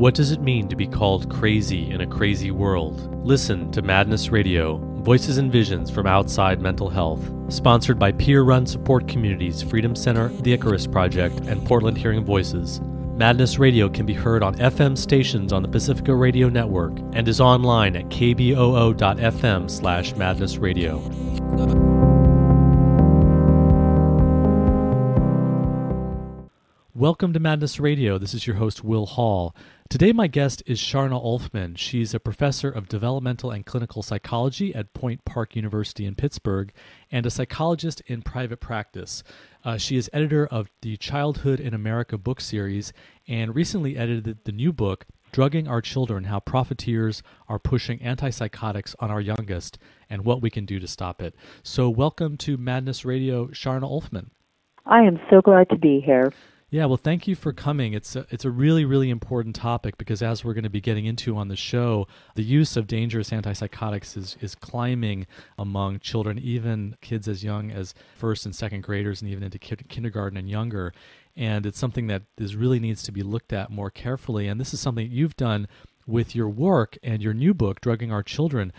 What does it mean to be called crazy in a crazy world? Listen to Madness Radio, Voices and Visions from Outside Mental Health, sponsored by peer run support communities Freedom Center, the Icarus Project, and Portland Hearing Voices. Madness Radio can be heard on FM stations on the Pacifica Radio Network and is online at kboo.fm slash madnessradio. Welcome to Madness Radio. This is your host, Will Hall. Today, my guest is Sharna Olfman. She's a professor of developmental and clinical psychology at Point Park University in Pittsburgh and a psychologist in private practice. Uh, she is editor of the Childhood in America book series and recently edited the new book, Drugging Our Children How Profiteers Are Pushing Antipsychotics on Our Youngest and What We Can Do to Stop It. So, welcome to Madness Radio, Sharna Olfman. I am so glad to be here. Yeah, well, thank you for coming. It's a, it's a really, really important topic because, as we're going to be getting into on the show, the use of dangerous antipsychotics is, is climbing among children, even kids as young as first and second graders, and even into ki- kindergarten and younger. And it's something that is really needs to be looked at more carefully. And this is something you've done with your work and your new book, Drugging Our Children.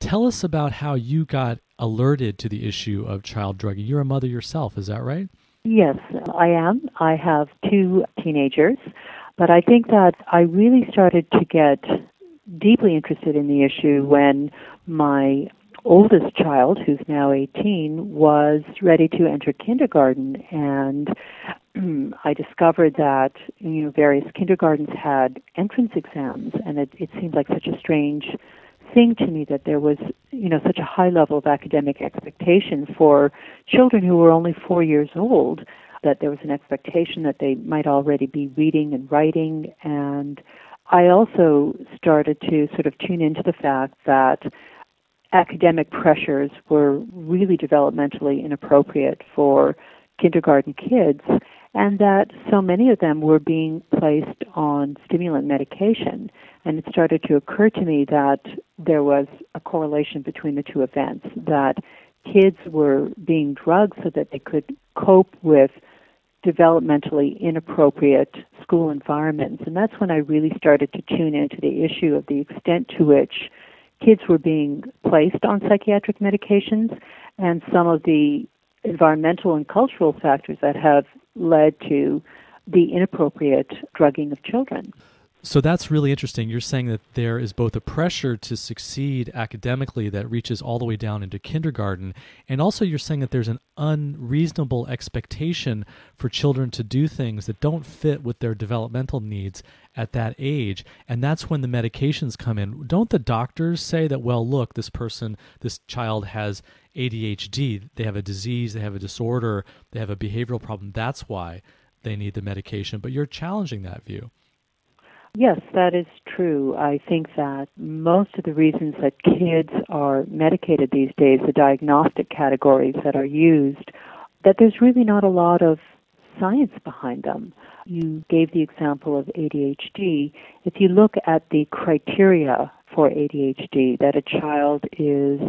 Tell us about how you got alerted to the issue of child drugging. You're a mother yourself, is that right? Yes, I am. I have two teenagers, but I think that I really started to get deeply interested in the issue when my oldest child, who's now 18, was ready to enter kindergarten and I discovered that you know various kindergartens had entrance exams and it, it seemed like such a strange thing to me that there was, you know, such a high level of academic expectation for children who were only four years old, that there was an expectation that they might already be reading and writing. And I also started to sort of tune into the fact that academic pressures were really developmentally inappropriate for kindergarten kids and that so many of them were being placed on stimulant medication. And it started to occur to me that there was a correlation between the two events, that kids were being drugged so that they could cope with developmentally inappropriate school environments. And that's when I really started to tune into the issue of the extent to which kids were being placed on psychiatric medications and some of the environmental and cultural factors that have led to the inappropriate drugging of children. So that's really interesting. You're saying that there is both a pressure to succeed academically that reaches all the way down into kindergarten, and also you're saying that there's an unreasonable expectation for children to do things that don't fit with their developmental needs at that age. And that's when the medications come in. Don't the doctors say that, well, look, this person, this child has ADHD, they have a disease, they have a disorder, they have a behavioral problem. That's why they need the medication. But you're challenging that view. Yes, that is true. I think that most of the reasons that kids are medicated these days, the diagnostic categories that are used, that there's really not a lot of science behind them. You gave the example of ADHD. If you look at the criteria for ADHD, that a child is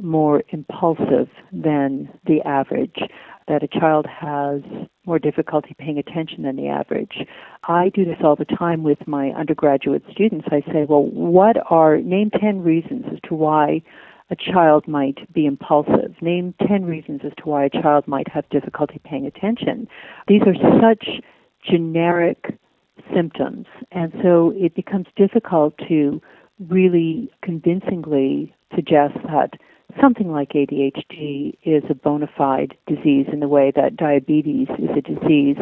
more impulsive than the average, that a child has more difficulty paying attention than the average. I do this all the time with my undergraduate students. I say, well, what are, name 10 reasons as to why a child might be impulsive. Name 10 reasons as to why a child might have difficulty paying attention. These are such generic symptoms, and so it becomes difficult to really convincingly suggest that something like ADHD is a bona fide disease in the way that diabetes is a disease.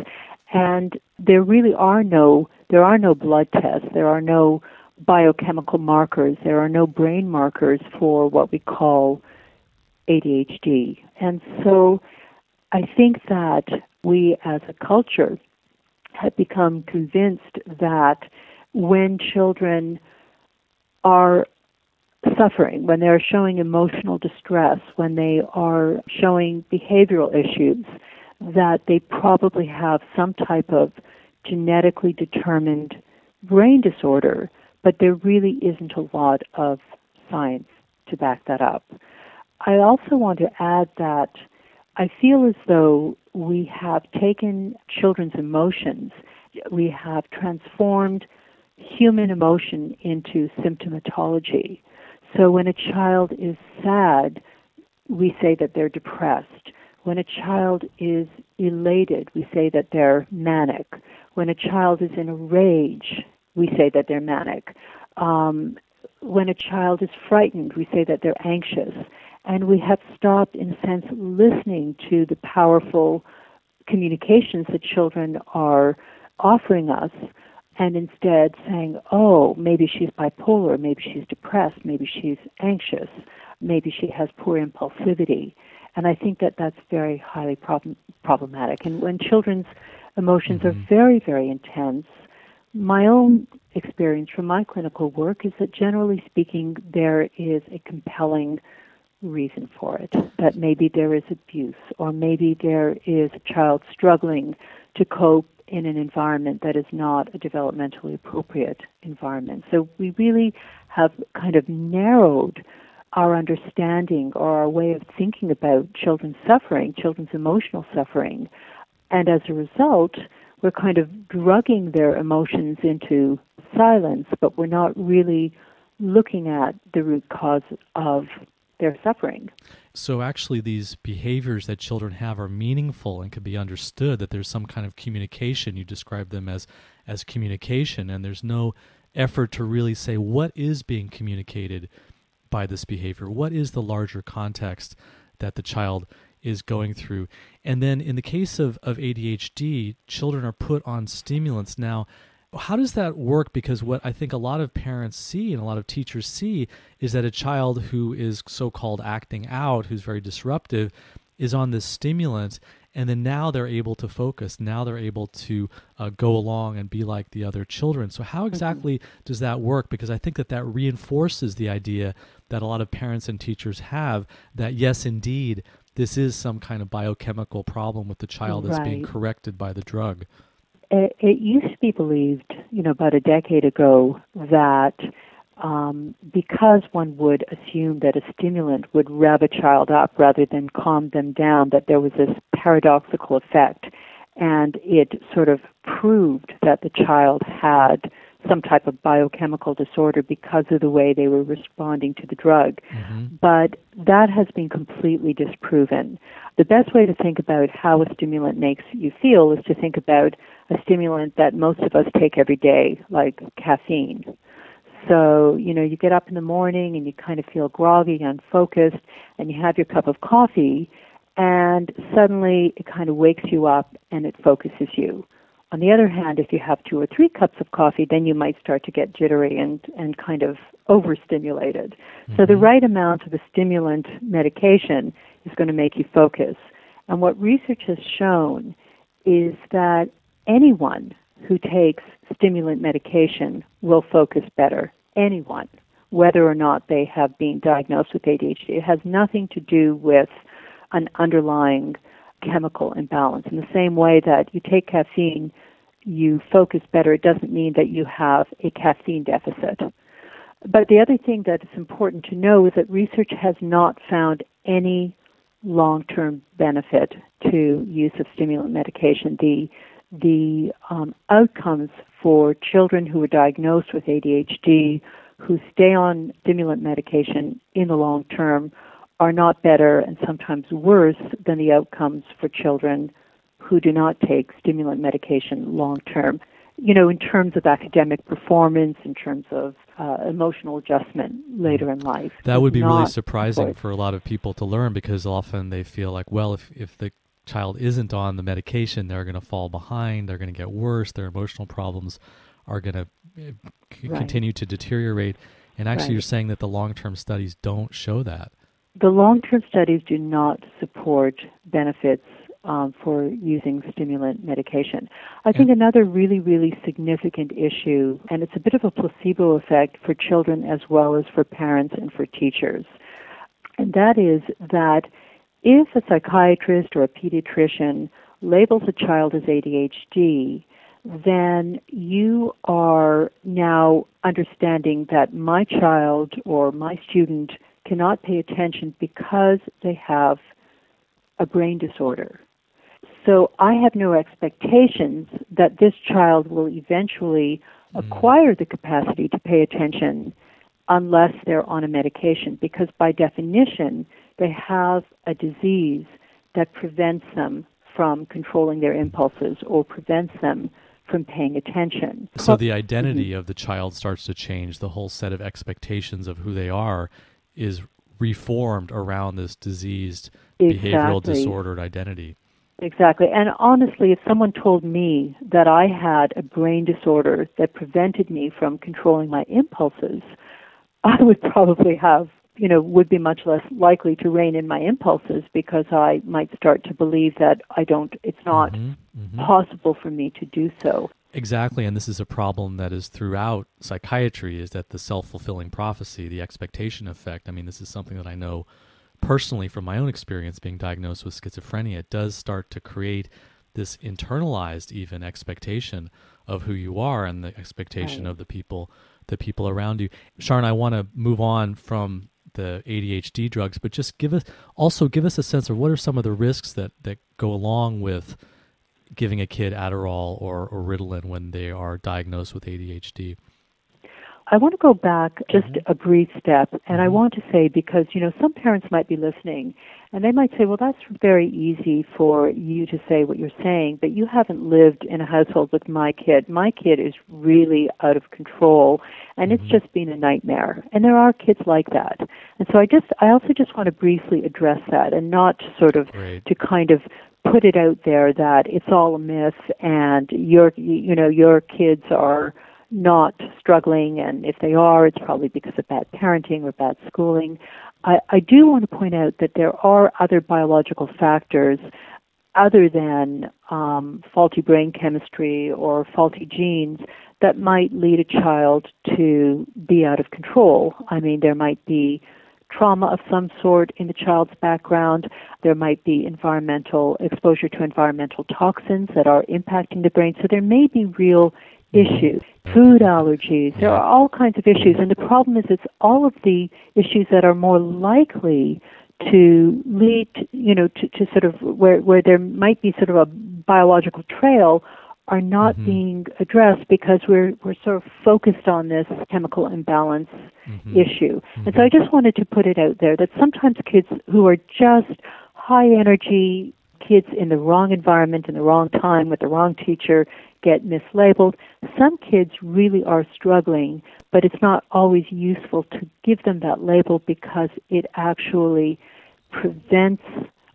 And there really are no there are no blood tests, there are no biochemical markers, there are no brain markers for what we call ADHD. And so I think that we as a culture have become convinced that when children are suffering, when they're showing emotional distress, when they are showing behavioral issues, that they probably have some type of genetically determined brain disorder, but there really isn't a lot of science to back that up. I also want to add that I feel as though we have taken children's emotions, we have transformed human emotion into symptomatology. So when a child is sad, we say that they're depressed. When a child is elated, we say that they're manic. When a child is in a rage, we say that they're manic. Um, when a child is frightened, we say that they're anxious. And we have stopped, in a sense, listening to the powerful communications that children are offering us and instead saying, oh, maybe she's bipolar, maybe she's depressed, maybe she's anxious, maybe she has poor impulsivity. And I think that that's very highly problem- problematic. And when children's emotions mm-hmm. are very, very intense, my own experience from my clinical work is that generally speaking, there is a compelling reason for it. That maybe there is abuse, or maybe there is a child struggling to cope in an environment that is not a developmentally appropriate environment. So we really have kind of narrowed our understanding or our way of thinking about children's suffering, children's emotional suffering. And as a result, we're kind of drugging their emotions into silence, but we're not really looking at the root cause of their suffering. So, actually, these behaviors that children have are meaningful and can be understood. That there's some kind of communication. You describe them as as communication, and there's no effort to really say what is being communicated by this behavior. What is the larger context that the child is going through? And then, in the case of of ADHD, children are put on stimulants now how does that work? Because what I think a lot of parents see and a lot of teachers see is that a child who is so called acting out, who's very disruptive, is on this stimulant. And then now they're able to focus. Now they're able to uh, go along and be like the other children. So, how mm-hmm. exactly mm-hmm. does that work? Because I think that that reinforces the idea that a lot of parents and teachers have that, yes, indeed, this is some kind of biochemical problem with the child that's being corrected by the drug it, it used to be believed, you know, about a decade ago that um, because one would assume that a stimulant would rev a child up rather than calm them down, that there was this paradoxical effect. And it sort of proved that the child had some type of biochemical disorder because of the way they were responding to the drug. Mm-hmm. But that has been completely disproven. The best way to think about how a stimulant makes you feel is to think about a stimulant that most of us take every day, like caffeine. So, you know, you get up in the morning and you kind of feel groggy, unfocused, and you have your cup of coffee, and suddenly it kind of wakes you up and it focuses you. On the other hand, if you have two or three cups of coffee, then you might start to get jittery and, and kind of overstimulated. Mm-hmm. So the mm-hmm. right amount of a stimulant medication is going to make you focus. And what research has shown is that anyone who takes stimulant medication will focus better. Anyone, whether or not they have been diagnosed with ADHD. It has nothing to do with an underlying chemical imbalance. In the same way that you take caffeine, you focus better, it doesn't mean that you have a caffeine deficit. But the other thing that is important to know is that research has not found any long term benefit to use of stimulant medication. The the um, outcomes for children who are diagnosed with ADHD who stay on stimulant medication in the long term are not better and sometimes worse than the outcomes for children who do not take stimulant medication long term. You know, in terms of academic performance, in terms of uh, emotional adjustment later in life. That would be really surprising for a lot of people to learn because often they feel like, well, if, if the child isn't on the medication, they're going to fall behind, they're going to get worse, their emotional problems are going to eh, c- right. continue to deteriorate. And actually, right. you're saying that the long term studies don't show that. The long term studies do not support benefits um, for using stimulant medication. I think another really, really significant issue, and it's a bit of a placebo effect for children as well as for parents and for teachers, and that is that if a psychiatrist or a pediatrician labels a child as ADHD, then you are now understanding that my child or my student cannot pay attention because they have a brain disorder. So I have no expectations that this child will eventually mm. acquire the capacity to pay attention unless they're on a medication because by definition they have a disease that prevents them from controlling their impulses or prevents them from paying attention. So the identity mm-hmm. of the child starts to change. The whole set of expectations of who they are is reformed around this diseased exactly. behavioral disordered identity. Exactly. And honestly, if someone told me that I had a brain disorder that prevented me from controlling my impulses, I would probably have, you know, would be much less likely to rein in my impulses because I might start to believe that I don't, it's not mm-hmm, mm-hmm. possible for me to do so. Exactly, and this is a problem that is throughout psychiatry is that the self-fulfilling prophecy, the expectation effect. I mean, this is something that I know personally from my own experience being diagnosed with schizophrenia. It does start to create this internalized even expectation of who you are and the expectation right. of the people the people around you. Sharon, I want to move on from the ADHD drugs, but just give us also give us a sense of what are some of the risks that that go along with giving a kid Adderall or, or Ritalin when they are diagnosed with ADHD? I want to go back just mm-hmm. a brief step, and mm-hmm. I want to say because, you know, some parents might be listening and they might say, well, that's very easy for you to say what you're saying, but you haven't lived in a household with my kid. My kid is really out of control, and mm-hmm. it's just been a nightmare. And there are kids like that. And so I just, I also just want to briefly address that and not sort of Great. to kind of put it out there that it's all a myth and your you know your kids are not struggling and if they are it's probably because of bad parenting or bad schooling i, I do want to point out that there are other biological factors other than um, faulty brain chemistry or faulty genes that might lead a child to be out of control. I mean, there might be trauma of some sort in the child's background. There might be environmental exposure to environmental toxins that are impacting the brain. So there may be real issues, food allergies. There are all kinds of issues. And the problem is it's all of the issues that are more likely to lead, you know, to, to sort of where, where there might be sort of a biological trail are not mm-hmm. being addressed because we're we're sort of focused on this chemical imbalance mm-hmm. issue. Mm-hmm. And so I just wanted to put it out there that sometimes kids who are just high energy kids in the wrong environment in the wrong time with the wrong teacher get mislabeled. Some kids really are struggling, but it's not always useful to give them that label because it actually prevents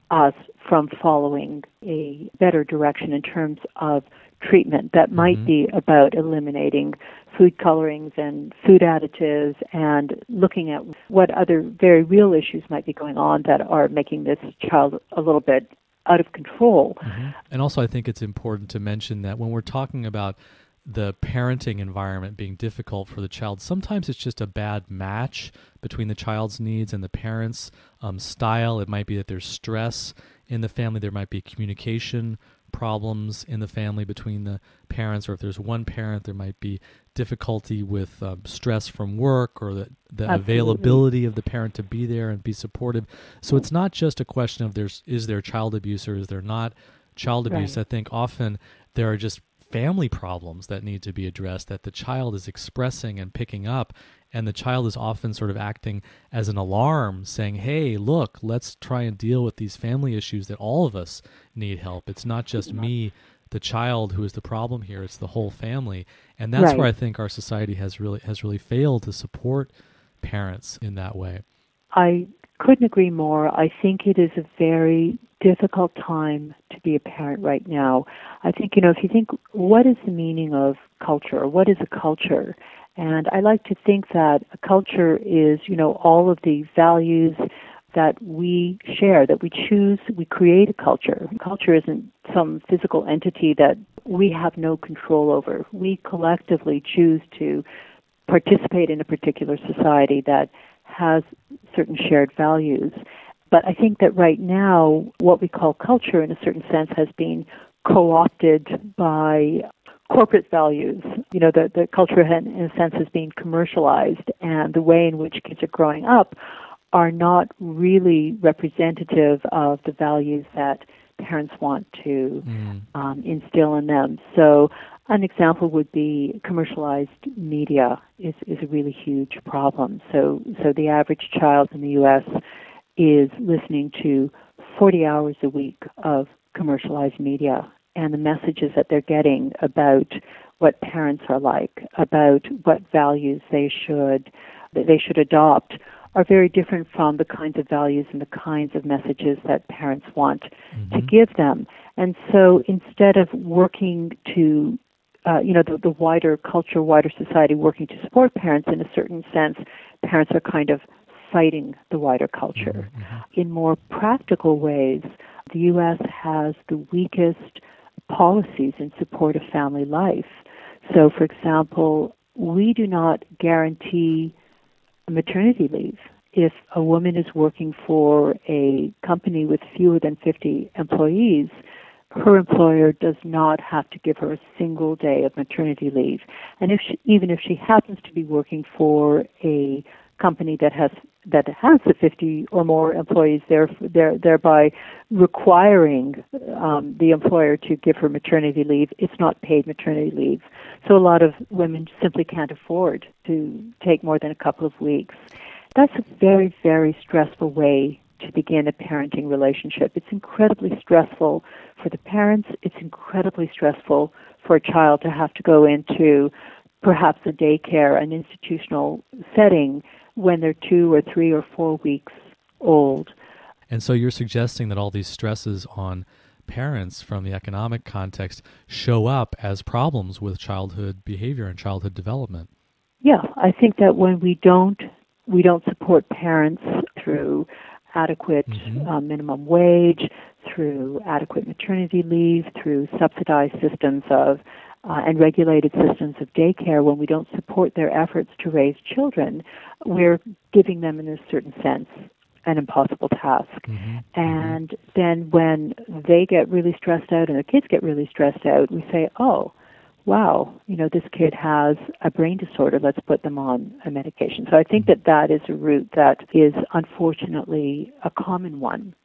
us from following a better direction in terms of treatment that might mm-hmm. be about eliminating food colorings and food additives and looking at what other very real issues might be going on that are making this child a little bit out of control. Mm-hmm. And also, I think it's important to mention that when we're talking about the parenting environment being difficult for the child, sometimes it's just a bad match between the child's needs and the parents' um, style. It might be that there's stress in the family, there might be communication problems in the family between the parents, or if there's one parent, there might be difficulty with um, stress from work or the, the availability of the parent to be there and be supportive. So it's not just a question of there's is there child abuse or is there not child abuse. Right. I think often there are just family problems that need to be addressed that the child is expressing and picking up and the child is often sort of acting as an alarm saying hey look let's try and deal with these family issues that all of us need help. It's not just me the child who is the problem here it's the whole family. And that's right. where i think our society has really has really failed to support parents in that way. I couldn't agree more. I think it is a very difficult time to be a parent right now. I think you know if you think what is the meaning of culture? What is a culture and I like to think that a culture is, you know, all of the values that we share, that we choose, we create a culture. Culture isn't some physical entity that we have no control over. We collectively choose to participate in a particular society that has certain shared values. But I think that right now, what we call culture, in a certain sense, has been co opted by corporate values. You know, the, the culture, in, in a sense, is being commercialized, and the way in which kids are growing up are not really representative of the values that parents want to mm. um, instill in them. So, an example would be commercialized media is, is a really huge problem. So, so the average child in the U.S. is listening to 40 hours a week of commercialized media, and the messages that they're getting about what parents are like, about what values they should they should adopt are very different from the kinds of values and the kinds of messages that parents want mm-hmm. to give them. And so instead of working to uh, you know, the, the wider culture, wider society working to support parents in a certain sense, parents are kind of fighting the wider culture. Mm-hmm. mm-hmm. In more practical ways, the U.S. has the weakest policies in support of family life. So, for example, we do not guarantee maternity leave. If a woman is working for a company with fewer than 50 employees, her employer does not have to give her a single day of maternity leave. And if she, even if she happens to be working for a company that has that has the 50 or more employees, there, there, thereby requiring um, the employer to give her maternity leave. It's not paid maternity leave, so a lot of women simply can't afford to take more than a couple of weeks. That's a very, very stressful way to begin a parenting relationship. It's incredibly stressful for the parents. It's incredibly stressful for a child to have to go into perhaps a daycare, an institutional setting when they're two or three or four weeks old. And so you're suggesting that all these stresses on parents from the economic context show up as problems with childhood behavior and childhood development. Yeah, I think that when we don't we don't support parents through adequate mm-hmm. uh, minimum wage, through adequate maternity leave, through subsidized systems of uh, and regulated systems of daycare, when we don't support their efforts to raise children, we're giving them, in a certain sense, an impossible task. Mm-hmm. And mm-hmm. then when they get really stressed out and the kids get really stressed out, we say, oh, wow, you know, this kid has a brain disorder, let's put them on a medication. So I think mm-hmm. that that is a route that is unfortunately a common one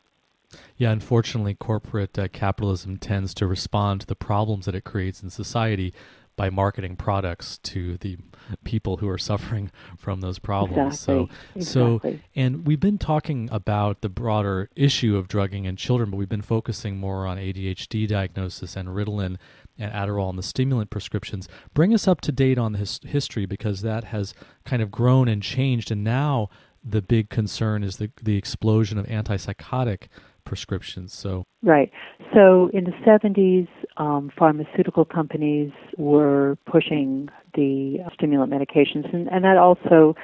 yeah, unfortunately, corporate uh, capitalism tends to respond to the problems that it creates in society by marketing products to the people who are suffering from those problems. Exactly. So, exactly. so, and we've been talking about the broader issue of drugging in children, but we've been focusing more on ADHD diagnosis and Ritalin and Adderall and the stimulant prescriptions. Bring us up to date on the his- history because that has kind of grown and changed, and now the big concern is the the explosion of antipsychotic prescriptions. So right. So in the 70s, um, pharmaceutical companies were pushing the stimulant medications, and, and that also.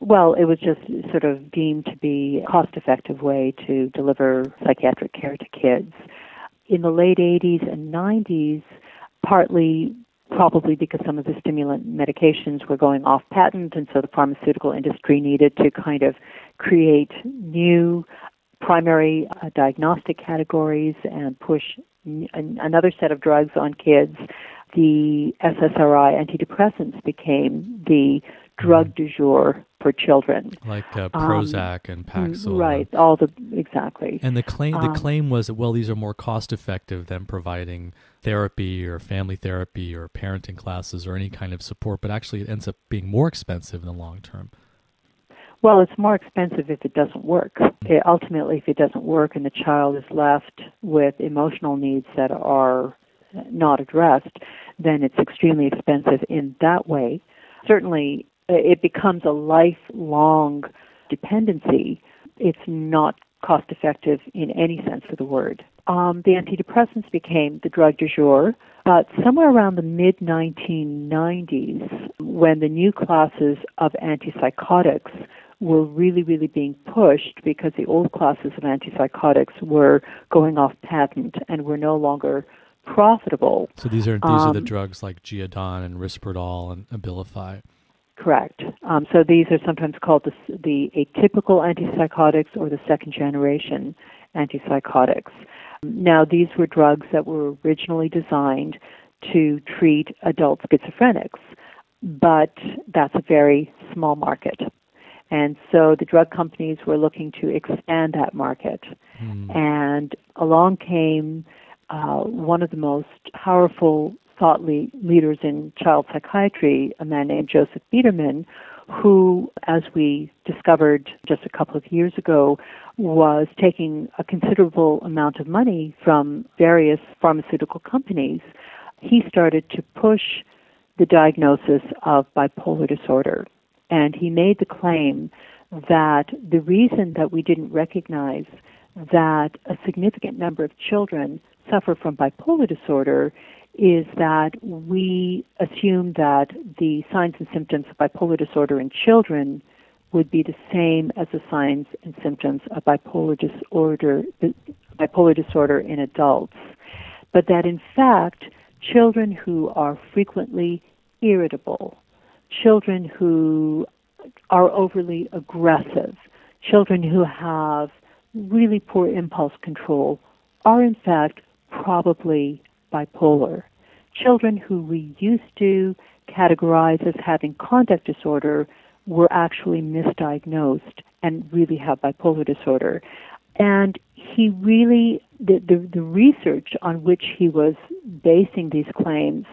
Well, it was just sort of deemed to be a cost effective way to deliver psychiatric care to kids. In the late 80s and 90s, partly probably because some of the stimulant medications were going off patent, and so the pharmaceutical industry needed to kind of create new primary uh, diagnostic categories and push n- another set of drugs on kids, the SSRI antidepressants became the drug mm-hmm. du jour for children, like uh, Prozac um, and Paxil. Right, all the exactly. And the claim the um, claim was that well, these are more cost effective than providing therapy or family therapy or parenting classes or any kind of support, but actually it ends up being more expensive in the long term. Well, it's more expensive if it doesn't work. It, ultimately, if it doesn't work and the child is left with emotional needs that are not addressed, then it's extremely expensive in that way. Certainly, it becomes a lifelong dependency. It's not cost effective in any sense of the word. Um, the antidepressants became the drug du jour, but somewhere around the mid 1990s, when the new classes of antipsychotics were really, really being pushed because the old classes of antipsychotics were going off patent and were no longer profitable. So these are these um, are the um, drugs like Geodon and Risperdal and Abilify. Correct. Um, so these are sometimes called the, the atypical antipsychotics or the second generation antipsychotics. Now, these were drugs that were originally designed to treat adult schizophrenics, but that's a very small market. And so the drug companies were looking to expand that market. Mm. And along came uh, one of the most powerful thought le- leaders in child psychiatry, a man named Joseph Biederman, who, as we discovered just a couple of years ago, was taking a considerable amount of money from various pharmaceutical companies. He started to push the diagnosis of bipolar disorder. And he made the claim that the reason that we didn't recognize that a significant number of children suffer from bipolar disorder is that we assume that the signs and symptoms of bipolar disorder in children would be the same as the signs and symptoms of bipolar disorder bipolar disorder in adults. But that in fact children who are frequently irritable children who are overly aggressive children who have really poor impulse control are in fact probably bipolar. Children who we used to categorize as having conduct disorder were actually misdiagnosed and really have bipolar disorder. And he really, the, the, the research on which he was basing these claims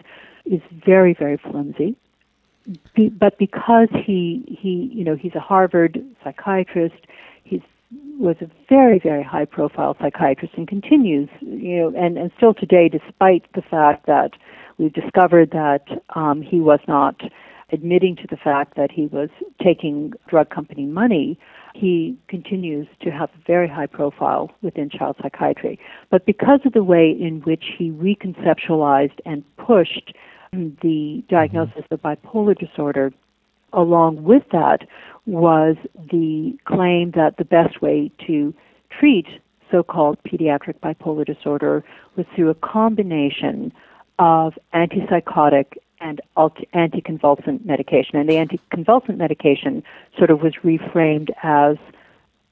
is very, very flimsy. But because he, he, you know, he's a Harvard psychiatrist, he's was a very, very high profile psychiatrist and continues, you know, and, and still today, despite the fact that we've discovered that um, he was not admitting to the fact that he was taking drug company money, he continues to have a very high profile within child psychiatry. But because of the way in which he reconceptualized and pushed the diagnosis of bipolar disorder, along with that was the claim that the best way to treat so-called pediatric bipolar disorder was through a combination of antipsychotic and anticonvulsant medication. And the anticonvulsant medication sort of was reframed as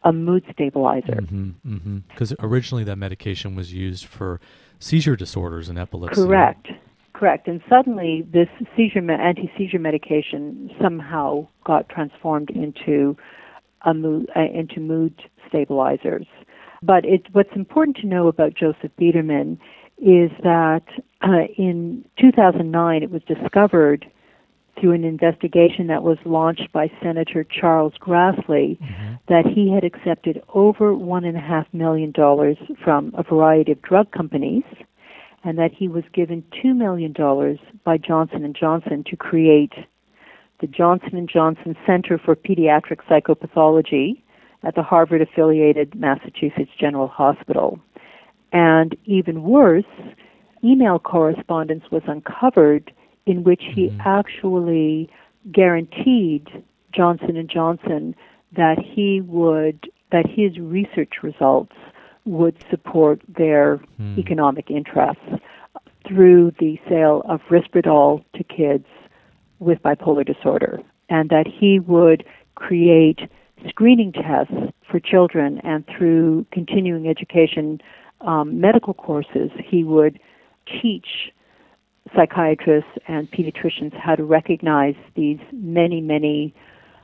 a mood stabilizer. Because mm-hmm, mm-hmm. originally that medication was used for seizure disorders and epilepsy. Correct. Correct. And suddenly, this seizure anti-seizure medication somehow got transformed into a mood, uh, into mood stabilizers. But it, what's important to know about Joseph Biederman is that uh, in 2009 it was discovered through an investigation that was launched by Senator Charles Grassley mm-hmm. that he had accepted over one and a half million dollars from a variety of drug companies and that he was given $2 million by Johnson & Johnson to create the Johnson & Johnson Center for Pediatric Psychopathology at the Harvard-affiliated Massachusetts General Hospital. And even worse, email correspondence was uncovered in which he mm-hmm. actually guaranteed Johnson & Johnson that he would that his research results would support their hmm. economic interests through the sale of Risperdal to kids with bipolar disorder, and that he would create screening tests for children, and through continuing education um, medical courses, he would teach psychiatrists and pediatricians how to recognize these many, many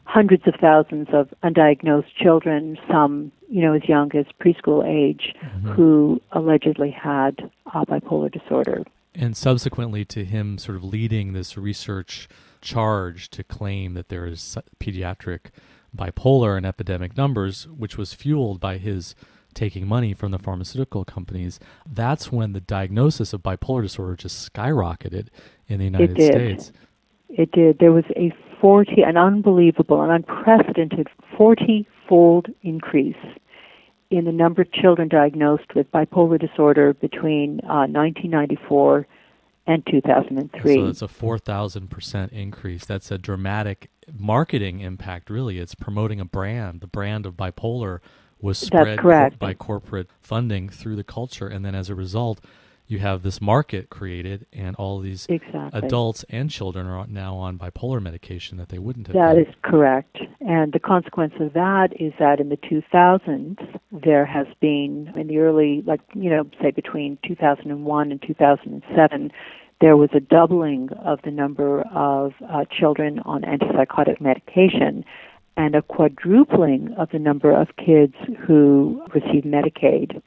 hundreds of thousands of undiagnosed children, some, you know, as young as preschool age, mm-hmm. who allegedly had uh, bipolar disorder. And subsequently to him sort of leading this research charge to claim that there is pediatric bipolar and epidemic numbers, which was fueled by his taking money from the pharmaceutical companies, that's when the diagnosis of bipolar disorder just skyrocketed in the United States. It did. There was a 40, an unbelievable, an unprecedented 40 fold increase in the number of children diagnosed with bipolar disorder between uh, 1994 and 2003. So that's a 4,000% increase. That's a dramatic marketing impact, really. It's promoting a brand. The brand of bipolar was spread by corporate funding through the culture. And then as a result, you have this market created, and all these exactly. adults and children are now on bipolar medication that they wouldn't have. That been. is correct. And the consequence of that is that in the 2000s, there has been, in the early, like, you know, say between 2001 and 2007, there was a doubling of the number of uh, children on antipsychotic medication. and a quadrupling of the number of kids who receive Medicaid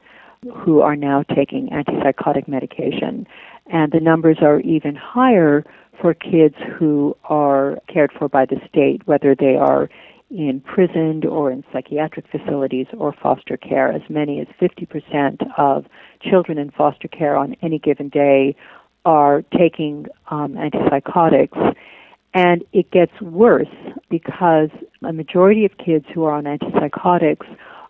who are now taking antipsychotic medication. And the numbers are even higher for kids who are cared for by the state, whether they are imprisoned or in psychiatric facilities or foster care. As many as 50% of children in foster care on any given day are taking um, antipsychotics. And it gets worse because a majority of kids who are on antipsychotics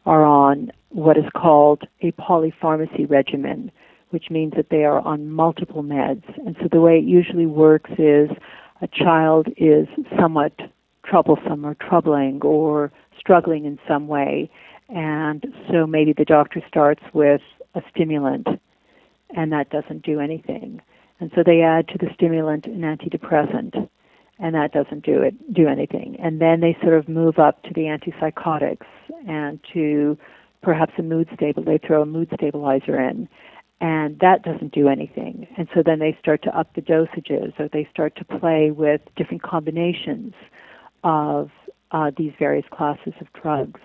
are on what is called a polypharmacy regimen, which means that they are on multiple meds. And so the way it usually works is a child is somewhat troublesome or troubling or struggling in some way. And so maybe the doctor starts with a stimulant and that doesn't do anything. And so they add to the stimulant an antidepressant and that doesn't do it do anything. And then they sort of move up to the antipsychotics and to perhaps a mood stable they throw a mood stabilizer in and that doesn't do anything. And so then they start to up the dosages or they start to play with different combinations of uh, these various classes of drugs.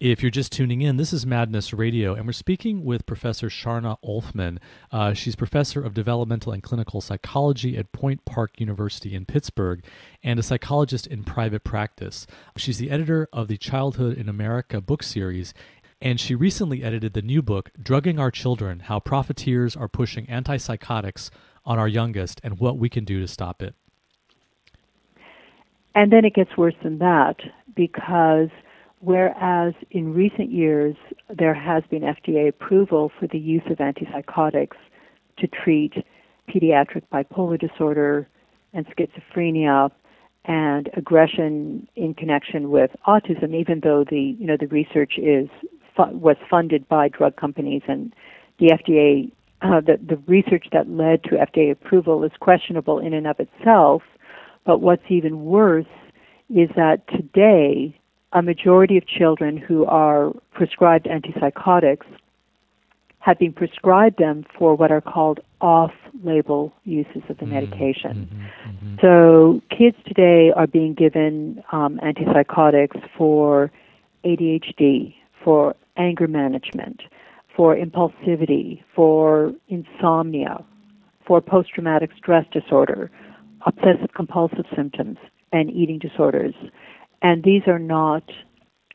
If you're just tuning in, this is Madness Radio, and we're speaking with Professor Sharna Olfman. Uh, she's professor of developmental and clinical psychology at Point Park University in Pittsburgh and a psychologist in private practice. She's the editor of the Childhood in America book series, and she recently edited the new book, Drugging Our Children How Profiteers Are Pushing Antipsychotics on Our Youngest and What We Can Do to Stop It. And then it gets worse than that because whereas in recent years there has been FDA approval for the use of antipsychotics to treat pediatric bipolar disorder and schizophrenia and aggression in connection with autism even though the you know the research is was funded by drug companies and the FDA uh, the, the research that led to FDA approval is questionable in and of itself. But what's even worse is that today, a majority of children who are prescribed antipsychotics have been prescribed them for what are called off label uses of the mm-hmm. medication. Mm-hmm, mm-hmm. So kids today are being given um, antipsychotics for ADHD, for anger management, for impulsivity, for insomnia, for post traumatic stress disorder, obsessive compulsive symptoms and eating disorders. And these are not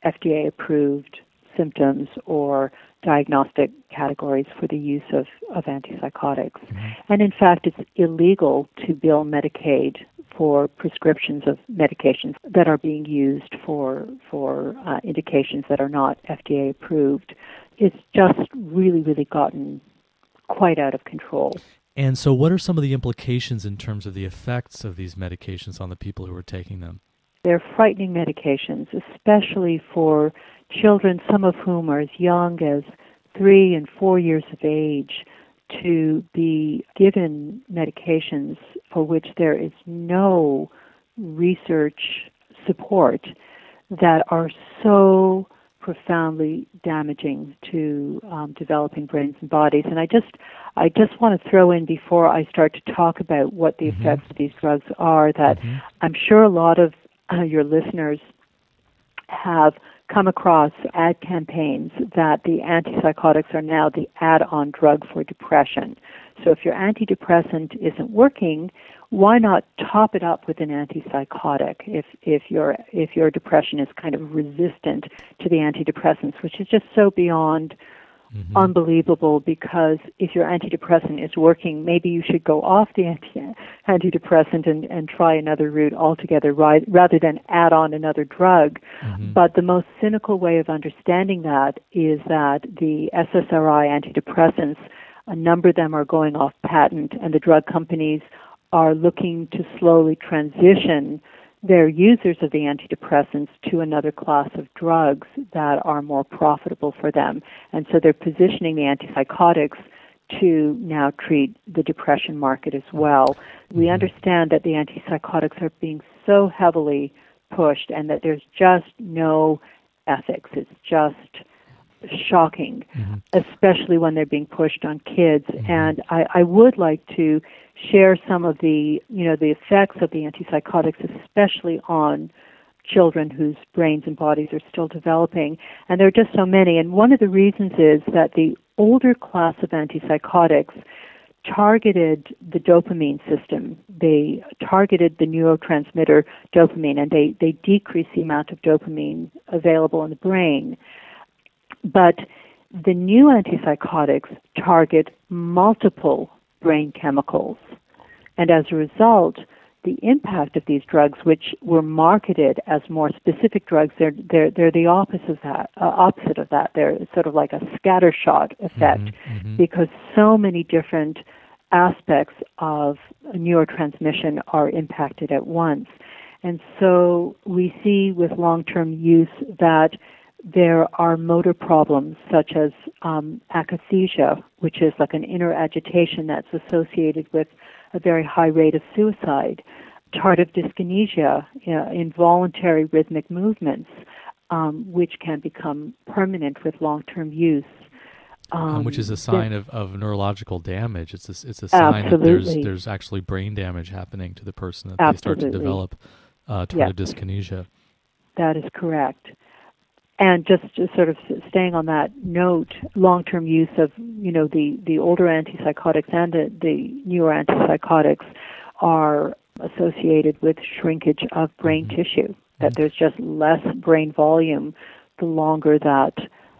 FDA approved symptoms or diagnostic categories for the use of, of antipsychotics. Mm-hmm. And in fact, it's illegal to bill Medicaid for prescriptions of medications that are being used for for uh, indications that are not FDA approved. It's just really, really gotten quite out of control. And so, what are some of the implications in terms of the effects of these medications on the people who are taking them? They're frightening medications, especially for children, some of whom are as young as three and four years of age, to be given medications for which there is no research support that are so profoundly damaging to um, developing brains and bodies. And I just, I just want to throw in before I start to talk about what the mm-hmm. effects of these drugs are that mm-hmm. I'm sure a lot of uh, your listeners have come across ad campaigns that the antipsychotics are now the add-on drug for depression. So if your antidepressant isn't working, why not top it up with an antipsychotic if if your if your depression is kind of resistant to the antidepressants, which is just so beyond mm-hmm. unbelievable because if your antidepressant is working, maybe you should go off the anti- antidepressant and, and try another route altogether right, rather than add on another drug. Mm-hmm. But the most cynical way of understanding that is that the SSRI antidepressants, a number of them are going off patent, and the drug companies are looking to slowly transition their users of the antidepressants to another class of drugs that are more profitable for them. And so they're positioning the antipsychotics to now treat the depression market as well. We mm-hmm. understand that the antipsychotics are being so heavily pushed and that there's just no ethics. It's just shocking, mm-hmm. especially when they're being pushed on kids. Mm-hmm. And I, I would like to share some of the you know the effects of the antipsychotics, especially on children whose brains and bodies are still developing. And there are just so many. And one of the reasons is that the older class of antipsychotics targeted the dopamine system. They targeted the neurotransmitter dopamine and they, they decreased the amount of dopamine available in the brain. But the new antipsychotics target multiple brain chemicals. And as a result, the impact of these drugs, which were marketed as more specific drugs, they're they're they're the opposite of that. Uh, opposite of that, they're sort of like a scattershot effect mm-hmm, mm-hmm. because so many different aspects of neurotransmission are impacted at once. And so we see with long-term use that there are motor problems such as um, akathisia, which is like an inner agitation that's associated with a very high rate of suicide, tardive dyskinesia, uh, involuntary rhythmic movements, um, which can become permanent with long-term use. Um, which is a sign of, of neurological damage. It's a, it's a sign absolutely. that there's there's actually brain damage happening to the person that absolutely. they start to develop uh, tardive dyskinesia. That is correct. And just, just sort of staying on that note, long-term use of you know the the older antipsychotics and the, the newer antipsychotics are associated with shrinkage of brain mm-hmm. tissue. That mm-hmm. there's just less brain volume the longer that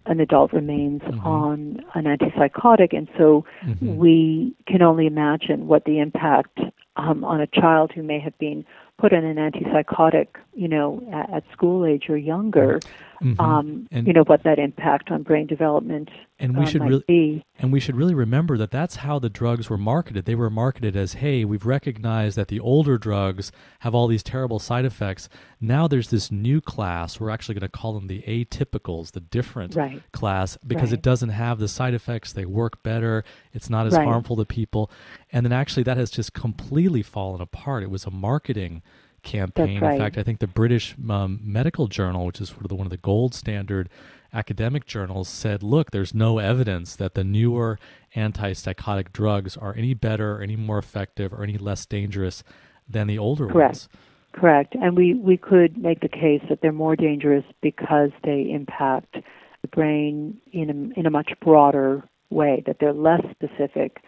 an adult remains mm-hmm. on an antipsychotic, and so mm-hmm. we can only imagine what the impact um, on a child who may have been put on an antipsychotic, you know, at, at school age or younger, mm-hmm. um, and, you know, what that impact on brain development and we uh, should really be. and we should really remember that that's how the drugs were marketed. They were marketed as, "Hey, we've recognized that the older drugs have all these terrible side effects. Now there's this new class. We're actually going to call them the atypicals, the different right. class, because right. it doesn't have the side effects. They work better. It's not as right. harmful to people. And then actually, that has just completely fallen apart. It was a marketing campaign. Right. In fact, I think the British um, Medical Journal, which is sort of the, one of the gold standard academic journals, said, look, there's no evidence that the newer antipsychotic drugs are any better, or any more effective, or any less dangerous than the older Correct. ones. Correct. And we, we could make the case that they're more dangerous because they impact the brain in a, in a much broader way, that they're less specific,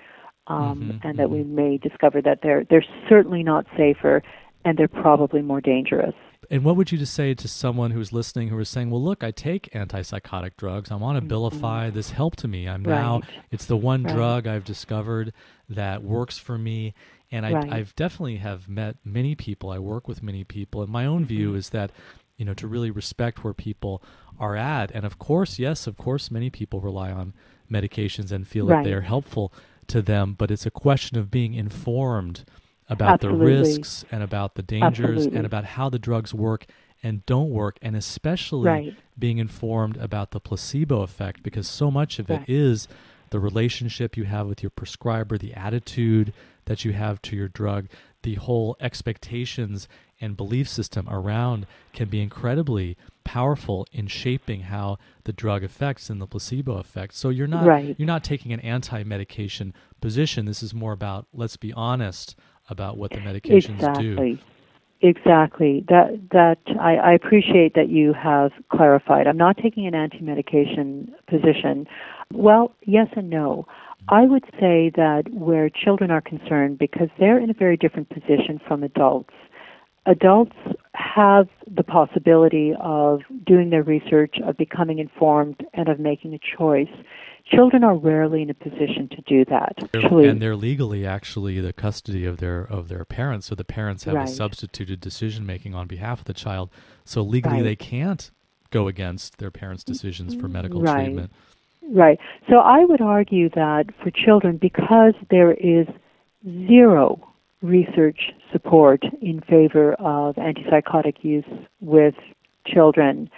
um, mm-hmm, and that mm-hmm. we may discover that they're, they're certainly not safer and they're probably more dangerous. And what would you just say to someone who's listening who is saying, "Well, look, I take antipsychotic drugs. I want to mm-hmm. This help to me. I'm right. now it's the one right. drug I've discovered that works for me." And I, right. I've definitely have met many people. I work with many people, and my own view mm-hmm. is that you know to really respect where people are at. And of course, yes, of course, many people rely on medications and feel that they are helpful to them. But it's a question of being informed about Absolutely. the risks and about the dangers Absolutely. and about how the drugs work and don't work, and especially right. being informed about the placebo effect because so much of right. it is the relationship you have with your prescriber, the attitude that you have to your drug, the whole expectations and belief system around can be incredibly powerful in shaping how the drug affects and the placebo effect. So you're not right. you're not taking an anti-medication position. This is more about let's be honest about what the medications exactly. do. Exactly. That that I, I appreciate that you have clarified. I'm not taking an anti-medication position. Well, yes and no. I would say that where children are concerned, because they're in a very different position from adults, adults have the possibility of doing their research, of becoming informed, and of making a choice. Children are rarely in a position to do that. Actually, and they're legally actually the custody of their of their parents, so the parents have right. a substituted decision making on behalf of the child. So legally, right. they can't go against their parents' decisions for medical right. treatment. Right. So I would argue that for children, because there is zero research support in favor of antipsychotic use with children,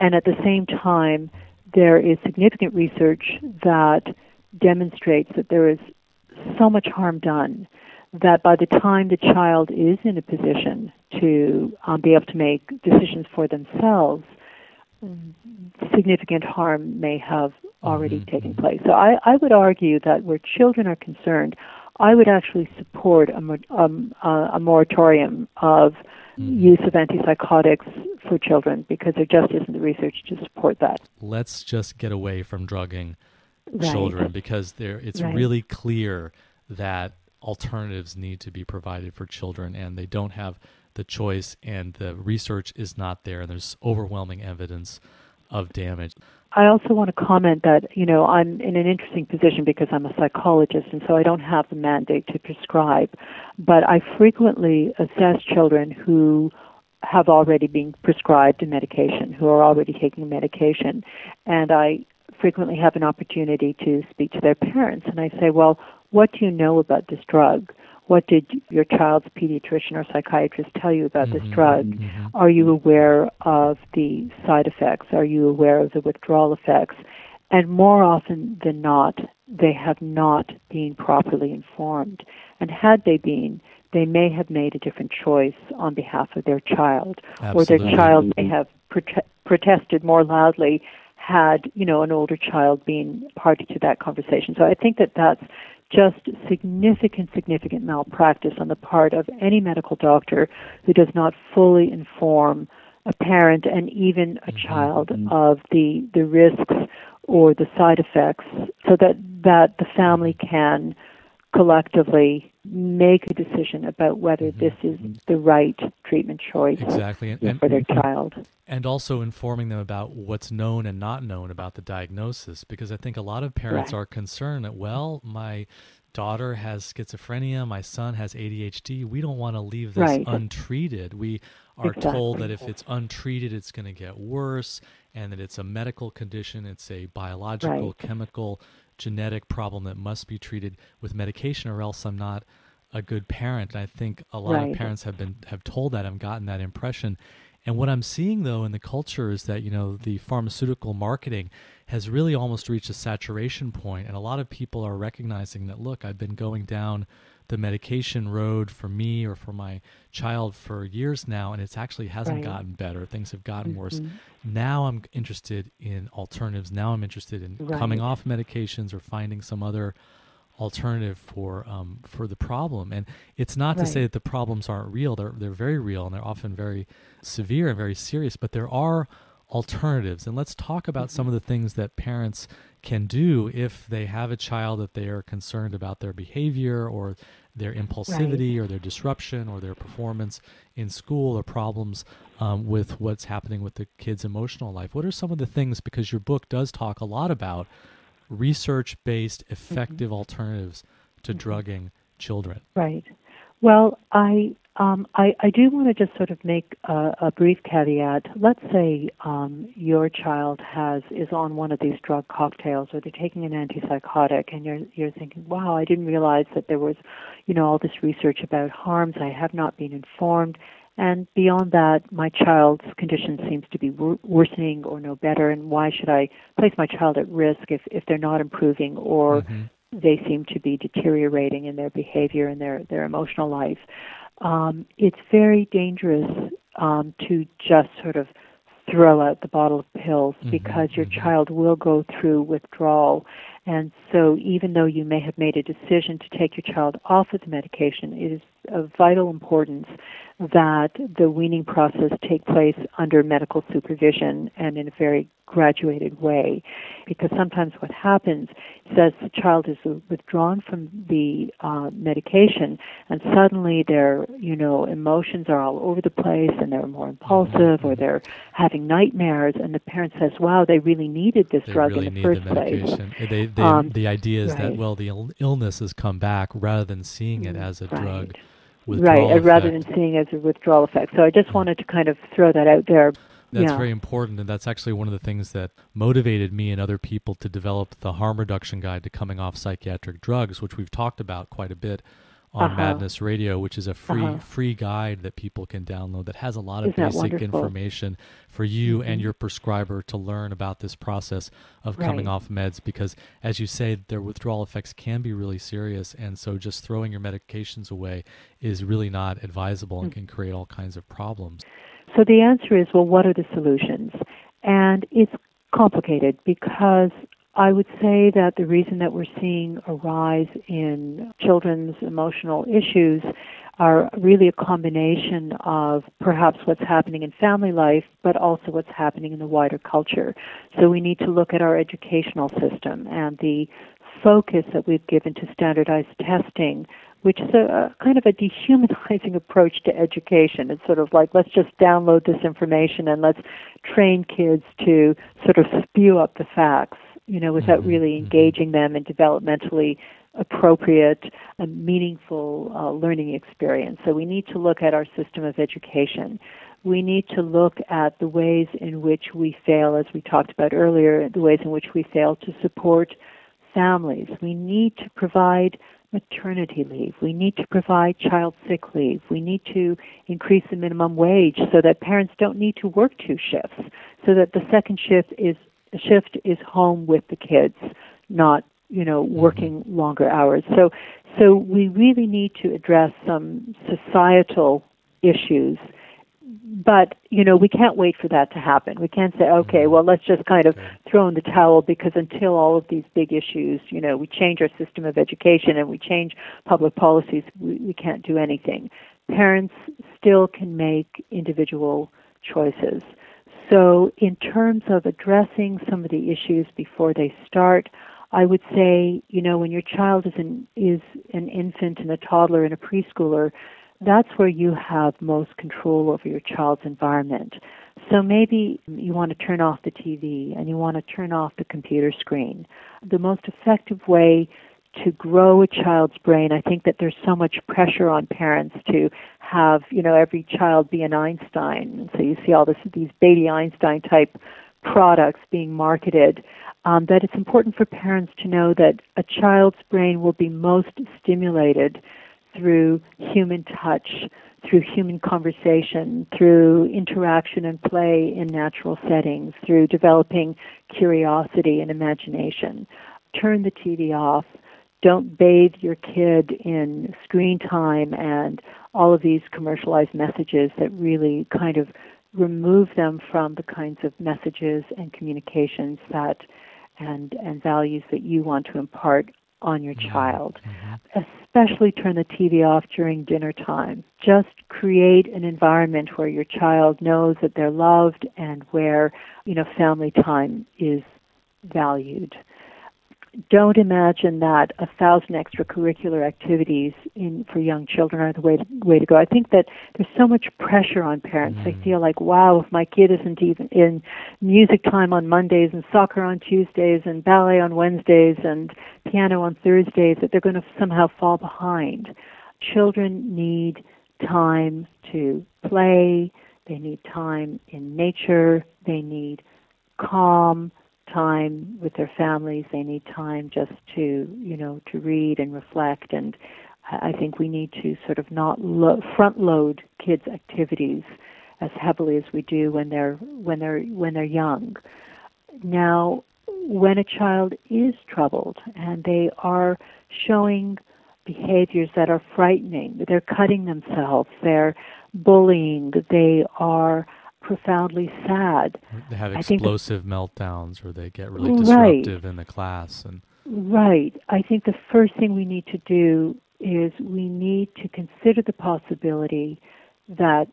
and at the same time, there is significant research that demonstrates that there is so much harm done that by the time the child is in a position to um, be able to make decisions for themselves, significant harm may have already mm-hmm. taken place. So I, I would argue that where children are concerned, I would actually support a, um, a moratorium of mm. use of antipsychotics for children because there just isn't the research to support that. Let's just get away from drugging right. children because there it's right. really clear that alternatives need to be provided for children and they don't have the choice and the research is not there and there's overwhelming evidence of damage. I also want to comment that, you know, I'm in an interesting position because I'm a psychologist and so I don't have the mandate to prescribe, but I frequently assess children who have already been prescribed a medication, who are already taking medication, and I frequently have an opportunity to speak to their parents and I say, "Well, what do you know about this drug?" What did your child's pediatrician or psychiatrist tell you about mm-hmm, this drug? Mm-hmm. Are you aware of the side effects? Are you aware of the withdrawal effects? And more often than not, they have not been properly informed. And had they been, they may have made a different choice on behalf of their child, Absolutely. or their child may have prote- protested more loudly had you know an older child been party to that conversation. So I think that that's just significant, significant malpractice on the part of any medical doctor who does not fully inform a parent and even a mm-hmm. child mm-hmm. of the the risks or the side effects so that that the family can collectively make a decision about whether mm-hmm. this is the right treatment choice exactly and, for their child and also informing them about what's known and not known about the diagnosis because i think a lot of parents right. are concerned that well my daughter has schizophrenia my son has adhd we don't want to leave this right. untreated we are exactly. told that if it's untreated it's going to get worse and that it's a medical condition it's a biological right. chemical genetic problem that must be treated with medication or else I'm not a good parent. And I think a lot right. of parents have been have told that I've gotten that impression. And what I'm seeing though in the culture is that, you know, the pharmaceutical marketing has really almost reached a saturation point and a lot of people are recognizing that look, I've been going down the medication road for me or for my child for years now and it's actually hasn't right. gotten better things have gotten mm-hmm. worse now i'm interested in alternatives now i'm interested in right. coming off medications or finding some other alternative for um, for the problem and it's not right. to say that the problems aren't real they're they're very real and they're often very severe and very serious but there are alternatives and let's talk about mm-hmm. some of the things that parents can do if they have a child that they are concerned about their behavior or their impulsivity right. or their disruption or their performance in school or problems um, with what's happening with the kid's emotional life. What are some of the things, because your book does talk a lot about research based, effective mm-hmm. alternatives to mm-hmm. drugging children? Right. Well, I um, I, I, do want to just sort of make a, a brief caveat. Let's say um, your child has is on one of these drug cocktails, or they're taking an antipsychotic, and you're you're thinking, "Wow, I didn't realize that there was, you know, all this research about harms. I have not been informed." And beyond that, my child's condition seems to be wor- worsening or no better. And why should I place my child at risk if if they're not improving or mm-hmm. they seem to be deteriorating in their behavior and their their emotional life? Um, it's very dangerous um, to just sort of throw out the bottle of pills mm-hmm, because your mm-hmm. child will go through withdrawal. And so, even though you may have made a decision to take your child off of the medication, it is of vital importance that the weaning process take place under medical supervision and in a very graduated way. Because sometimes what happens is as the child is withdrawn from the uh, medication and suddenly their, you know, emotions are all over the place and they're more impulsive mm-hmm. or they're having nightmares and the parent says, wow, they really needed this they drug really in the need first the medication. place. They, they, um, the idea is right. that, well, the illness has come back rather than seeing it as a right. drug right, uh, rather than seeing it as a withdrawal effect. So I just wanted to kind of throw that out there. That's yeah. very important, and that's actually one of the things that motivated me and other people to develop the harm reduction guide to coming off psychiatric drugs, which we've talked about quite a bit on uh-huh. Madness Radio, which is a free uh-huh. free guide that people can download that has a lot of Isn't basic information for you mm-hmm. and your prescriber to learn about this process of coming right. off meds because as you say their withdrawal effects can be really serious and so just throwing your medications away is really not advisable and mm-hmm. can create all kinds of problems. So the answer is well what are the solutions? And it's complicated because I would say that the reason that we're seeing a rise in children's emotional issues are really a combination of perhaps what's happening in family life, but also what's happening in the wider culture. So we need to look at our educational system and the focus that we've given to standardized testing, which is a, a, kind of a dehumanizing approach to education. It's sort of like let's just download this information and let's train kids to sort of spew up the facts, you know, without mm-hmm. really mm-hmm. engaging them in developmentally appropriate and meaningful uh, learning experience. So we need to look at our system of education. We need to look at the ways in which we fail, as we talked about earlier, the ways in which we fail to support families. We need to provide maternity leave. We need to provide child sick leave. We need to increase the minimum wage so that parents don't need to work two shifts, so that the second shift is shift is home with the kids, not you know mm-hmm. working longer hours. So so we really need to address some societal issues but you know we can't wait for that to happen we can't say okay mm-hmm. well let's just kind of throw in the towel because until all of these big issues you know we change our system of education and we change public policies we, we can't do anything parents still can make individual choices so in terms of addressing some of the issues before they start I would say, you know, when your child is an is an infant and a toddler and a preschooler, that's where you have most control over your child's environment. So maybe you want to turn off the TV and you want to turn off the computer screen. The most effective way to grow a child's brain, I think that there's so much pressure on parents to have, you know, every child be an Einstein. So you see all this these baby Einstein type products being marketed. Um, that it's important for parents to know that a child's brain will be most stimulated through human touch, through human conversation, through interaction and play in natural settings, through developing curiosity and imagination. Turn the TV off. Don't bathe your kid in screen time and all of these commercialized messages that really kind of remove them from the kinds of messages and communications that and and values that you want to impart on your mm-hmm. child. Mm-hmm. Especially turn the TV off during dinner time. Just create an environment where your child knows that they're loved and where, you know, family time is valued don't imagine that a thousand extracurricular activities in for young children are the way to, way to go. I think that there's so much pressure on parents. Mm. They feel like, wow, if my kid isn't even in music time on Mondays and soccer on Tuesdays and ballet on Wednesdays and piano on Thursdays, that they're going to somehow fall behind. Children need time to play. They need time in nature. They need calm time with their families. They need time just to, you know, to read and reflect. And I think we need to sort of not lo- front load kids' activities as heavily as we do when they're when they're when they're young. Now, when a child is troubled and they are showing behaviors that are frightening, they're cutting themselves, they're bullying, they are profoundly sad. They have explosive meltdowns or they get really disruptive right. in the class and Right. I think the first thing we need to do is we need to consider the possibility that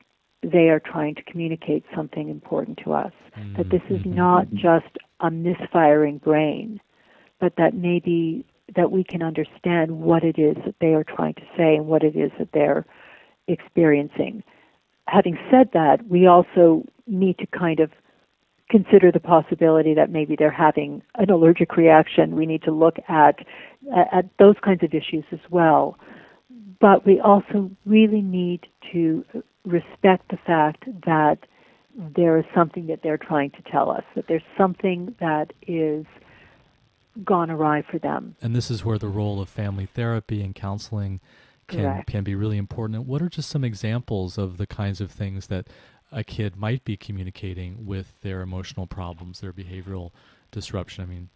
they are trying to communicate something important to us. Mm-hmm. That this is mm-hmm. not just a misfiring brain, but that maybe that we can understand what it is that they are trying to say and what it is that they're experiencing having said that, we also need to kind of consider the possibility that maybe they're having an allergic reaction. We need to look at at those kinds of issues as well. But we also really need to respect the fact that there is something that they're trying to tell us, that there's something that is gone awry for them. And this is where the role of family therapy and counseling can can be really important. what are just some examples of the kinds of things that a kid might be communicating with their emotional problems, their behavioral disruption? I mean,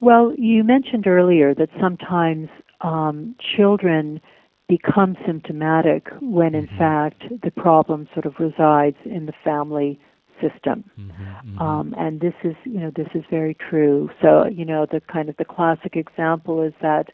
well, you mentioned earlier that sometimes um, children become symptomatic when, in mm-hmm. fact, the problem sort of resides in the family system. Mm-hmm, mm-hmm. Um, and this is, you know, this is very true. So, you know, the kind of the classic example is that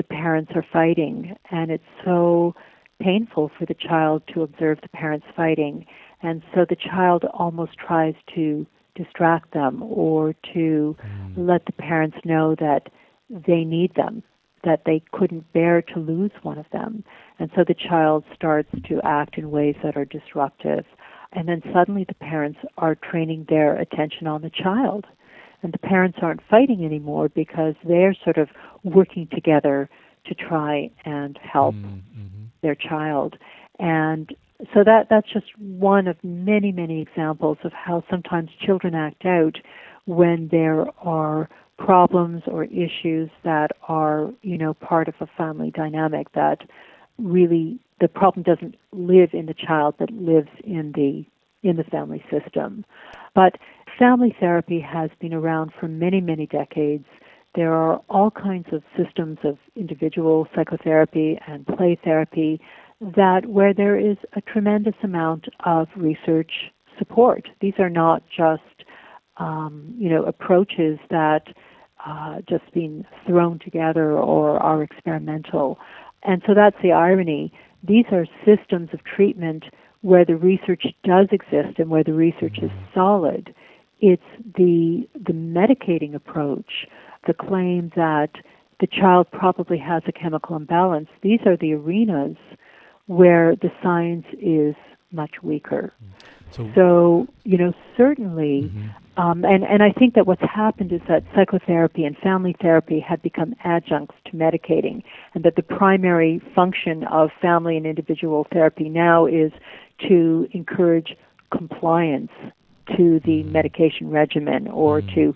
the parents are fighting, and it's so painful for the child to observe the parents fighting. And so the child almost tries to distract them or to mm. let the parents know that they need them, that they couldn't bear to lose one of them. And so the child starts to act in ways that are disruptive. And then suddenly the parents are training their attention on the child. And the parents aren't fighting anymore because they're sort of working together to try and help mm, mm-hmm. their child. And so that that's just one of many many examples of how sometimes children act out when there are problems or issues that are you know part of a family dynamic that really the problem doesn't live in the child but lives in the in the family system but family therapy has been around for many many decades there are all kinds of systems of individual psychotherapy and play therapy that where there is a tremendous amount of research support. These are not just um, you know approaches that uh, just been thrown together or are experimental. And so that's the irony. These are systems of treatment where the research does exist and where the research is solid. It's the the medicating approach, the claim that the child probably has a chemical imbalance. These are the arenas where the science is much weaker. So, so you know, certainly, mm-hmm. um, and, and I think that what's happened is that psychotherapy and family therapy have become adjuncts to medicating, and that the primary function of family and individual therapy now is to encourage compliance to the mm-hmm. medication regimen or mm-hmm. to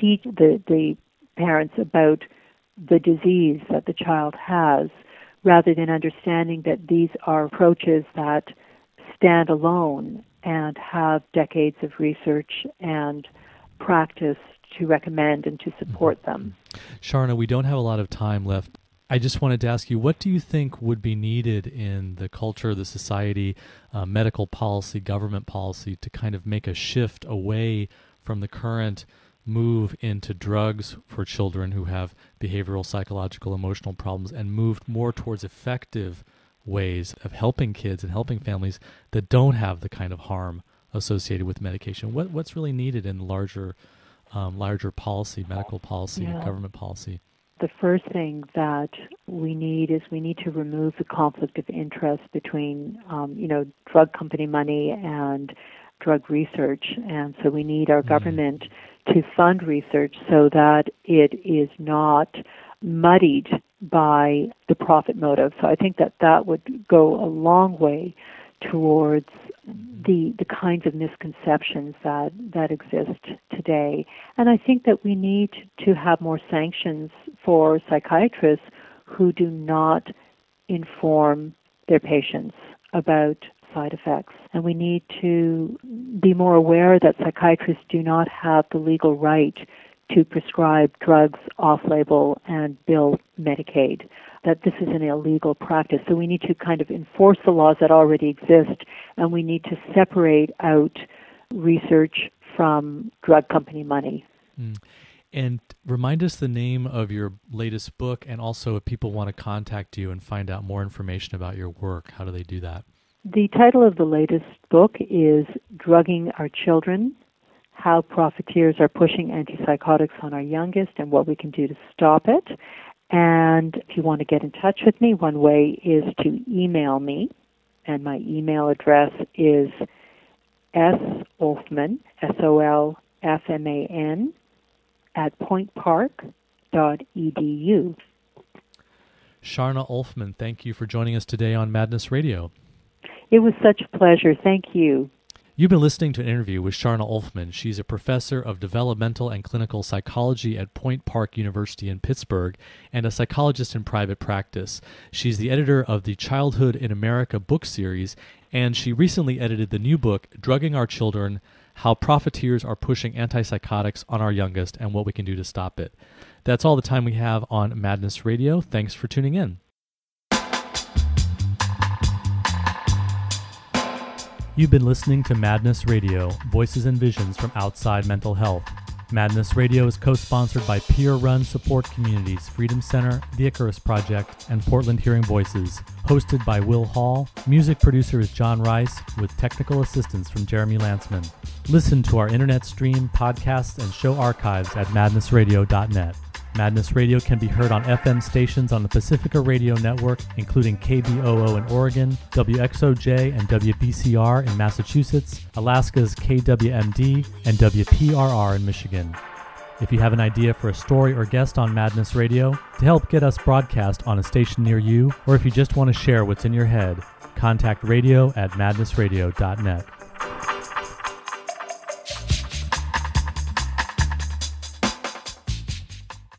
teach the, the parents about the disease that the child has rather than understanding that these are approaches that stand alone and have decades of research and practice to recommend and to support them. Sharna, we don't have a lot of time left. I just wanted to ask you, what do you think would be needed in the culture, the society, uh, medical policy, government policy to kind of make a shift away from the current move into drugs for children who have behavioral, psychological, emotional problems and moved more towards effective ways of helping kids and helping families that don't have the kind of harm associated with medication. What what's really needed in larger um, larger policy, medical policy, yeah. government policy? The first thing that we need is we need to remove the conflict of interest between, um, you know, drug company money and drug research, and so we need our mm. government to fund research so that it is not muddied by the profit motive. So I think that that would go a long way towards the the kinds of misconceptions that that exist today. And I think that we need to have more sanctions for psychiatrists who do not inform their patients about side effects. And we need to be more aware that psychiatrists do not have the legal right to prescribe drugs off label and bill Medicaid, that this is an illegal practice. So we need to kind of enforce the laws that already exist, and we need to separate out research from drug company money. Mm. And remind us the name of your latest book, and also if people want to contact you and find out more information about your work, how do they do that? The title of the latest book is Drugging Our Children How Profiteers Are Pushing Antipsychotics on Our Youngest and What We Can Do to Stop It. And if you want to get in touch with me, one way is to email me. And my email address is solfman, S O L F M A N, at pointpark.edu. Sharna Olfman, thank you for joining us today on Madness Radio. It was such a pleasure. Thank you. You've been listening to an interview with Sharna Olfman. She's a professor of developmental and clinical psychology at Point Park University in Pittsburgh and a psychologist in private practice. She's the editor of the Childhood in America book series, and she recently edited the new book, Drugging Our Children How Profiteers Are Pushing Antipsychotics on Our Youngest and What We Can Do to Stop It. That's all the time we have on Madness Radio. Thanks for tuning in. You've been listening to Madness Radio Voices and Visions from Outside Mental Health. Madness Radio is co sponsored by peer run support communities Freedom Center, the Icarus Project, and Portland Hearing Voices. Hosted by Will Hall, music producer is John Rice, with technical assistance from Jeremy Lantzman. Listen to our internet stream, podcasts, and show archives at madnessradio.net. Madness Radio can be heard on FM stations on the Pacifica Radio Network, including KBOO in Oregon, WXOJ and WBCR in Massachusetts, Alaska's KWMD, and WPRR in Michigan. If you have an idea for a story or guest on Madness Radio to help get us broadcast on a station near you, or if you just want to share what's in your head, contact radio at madnessradio.net.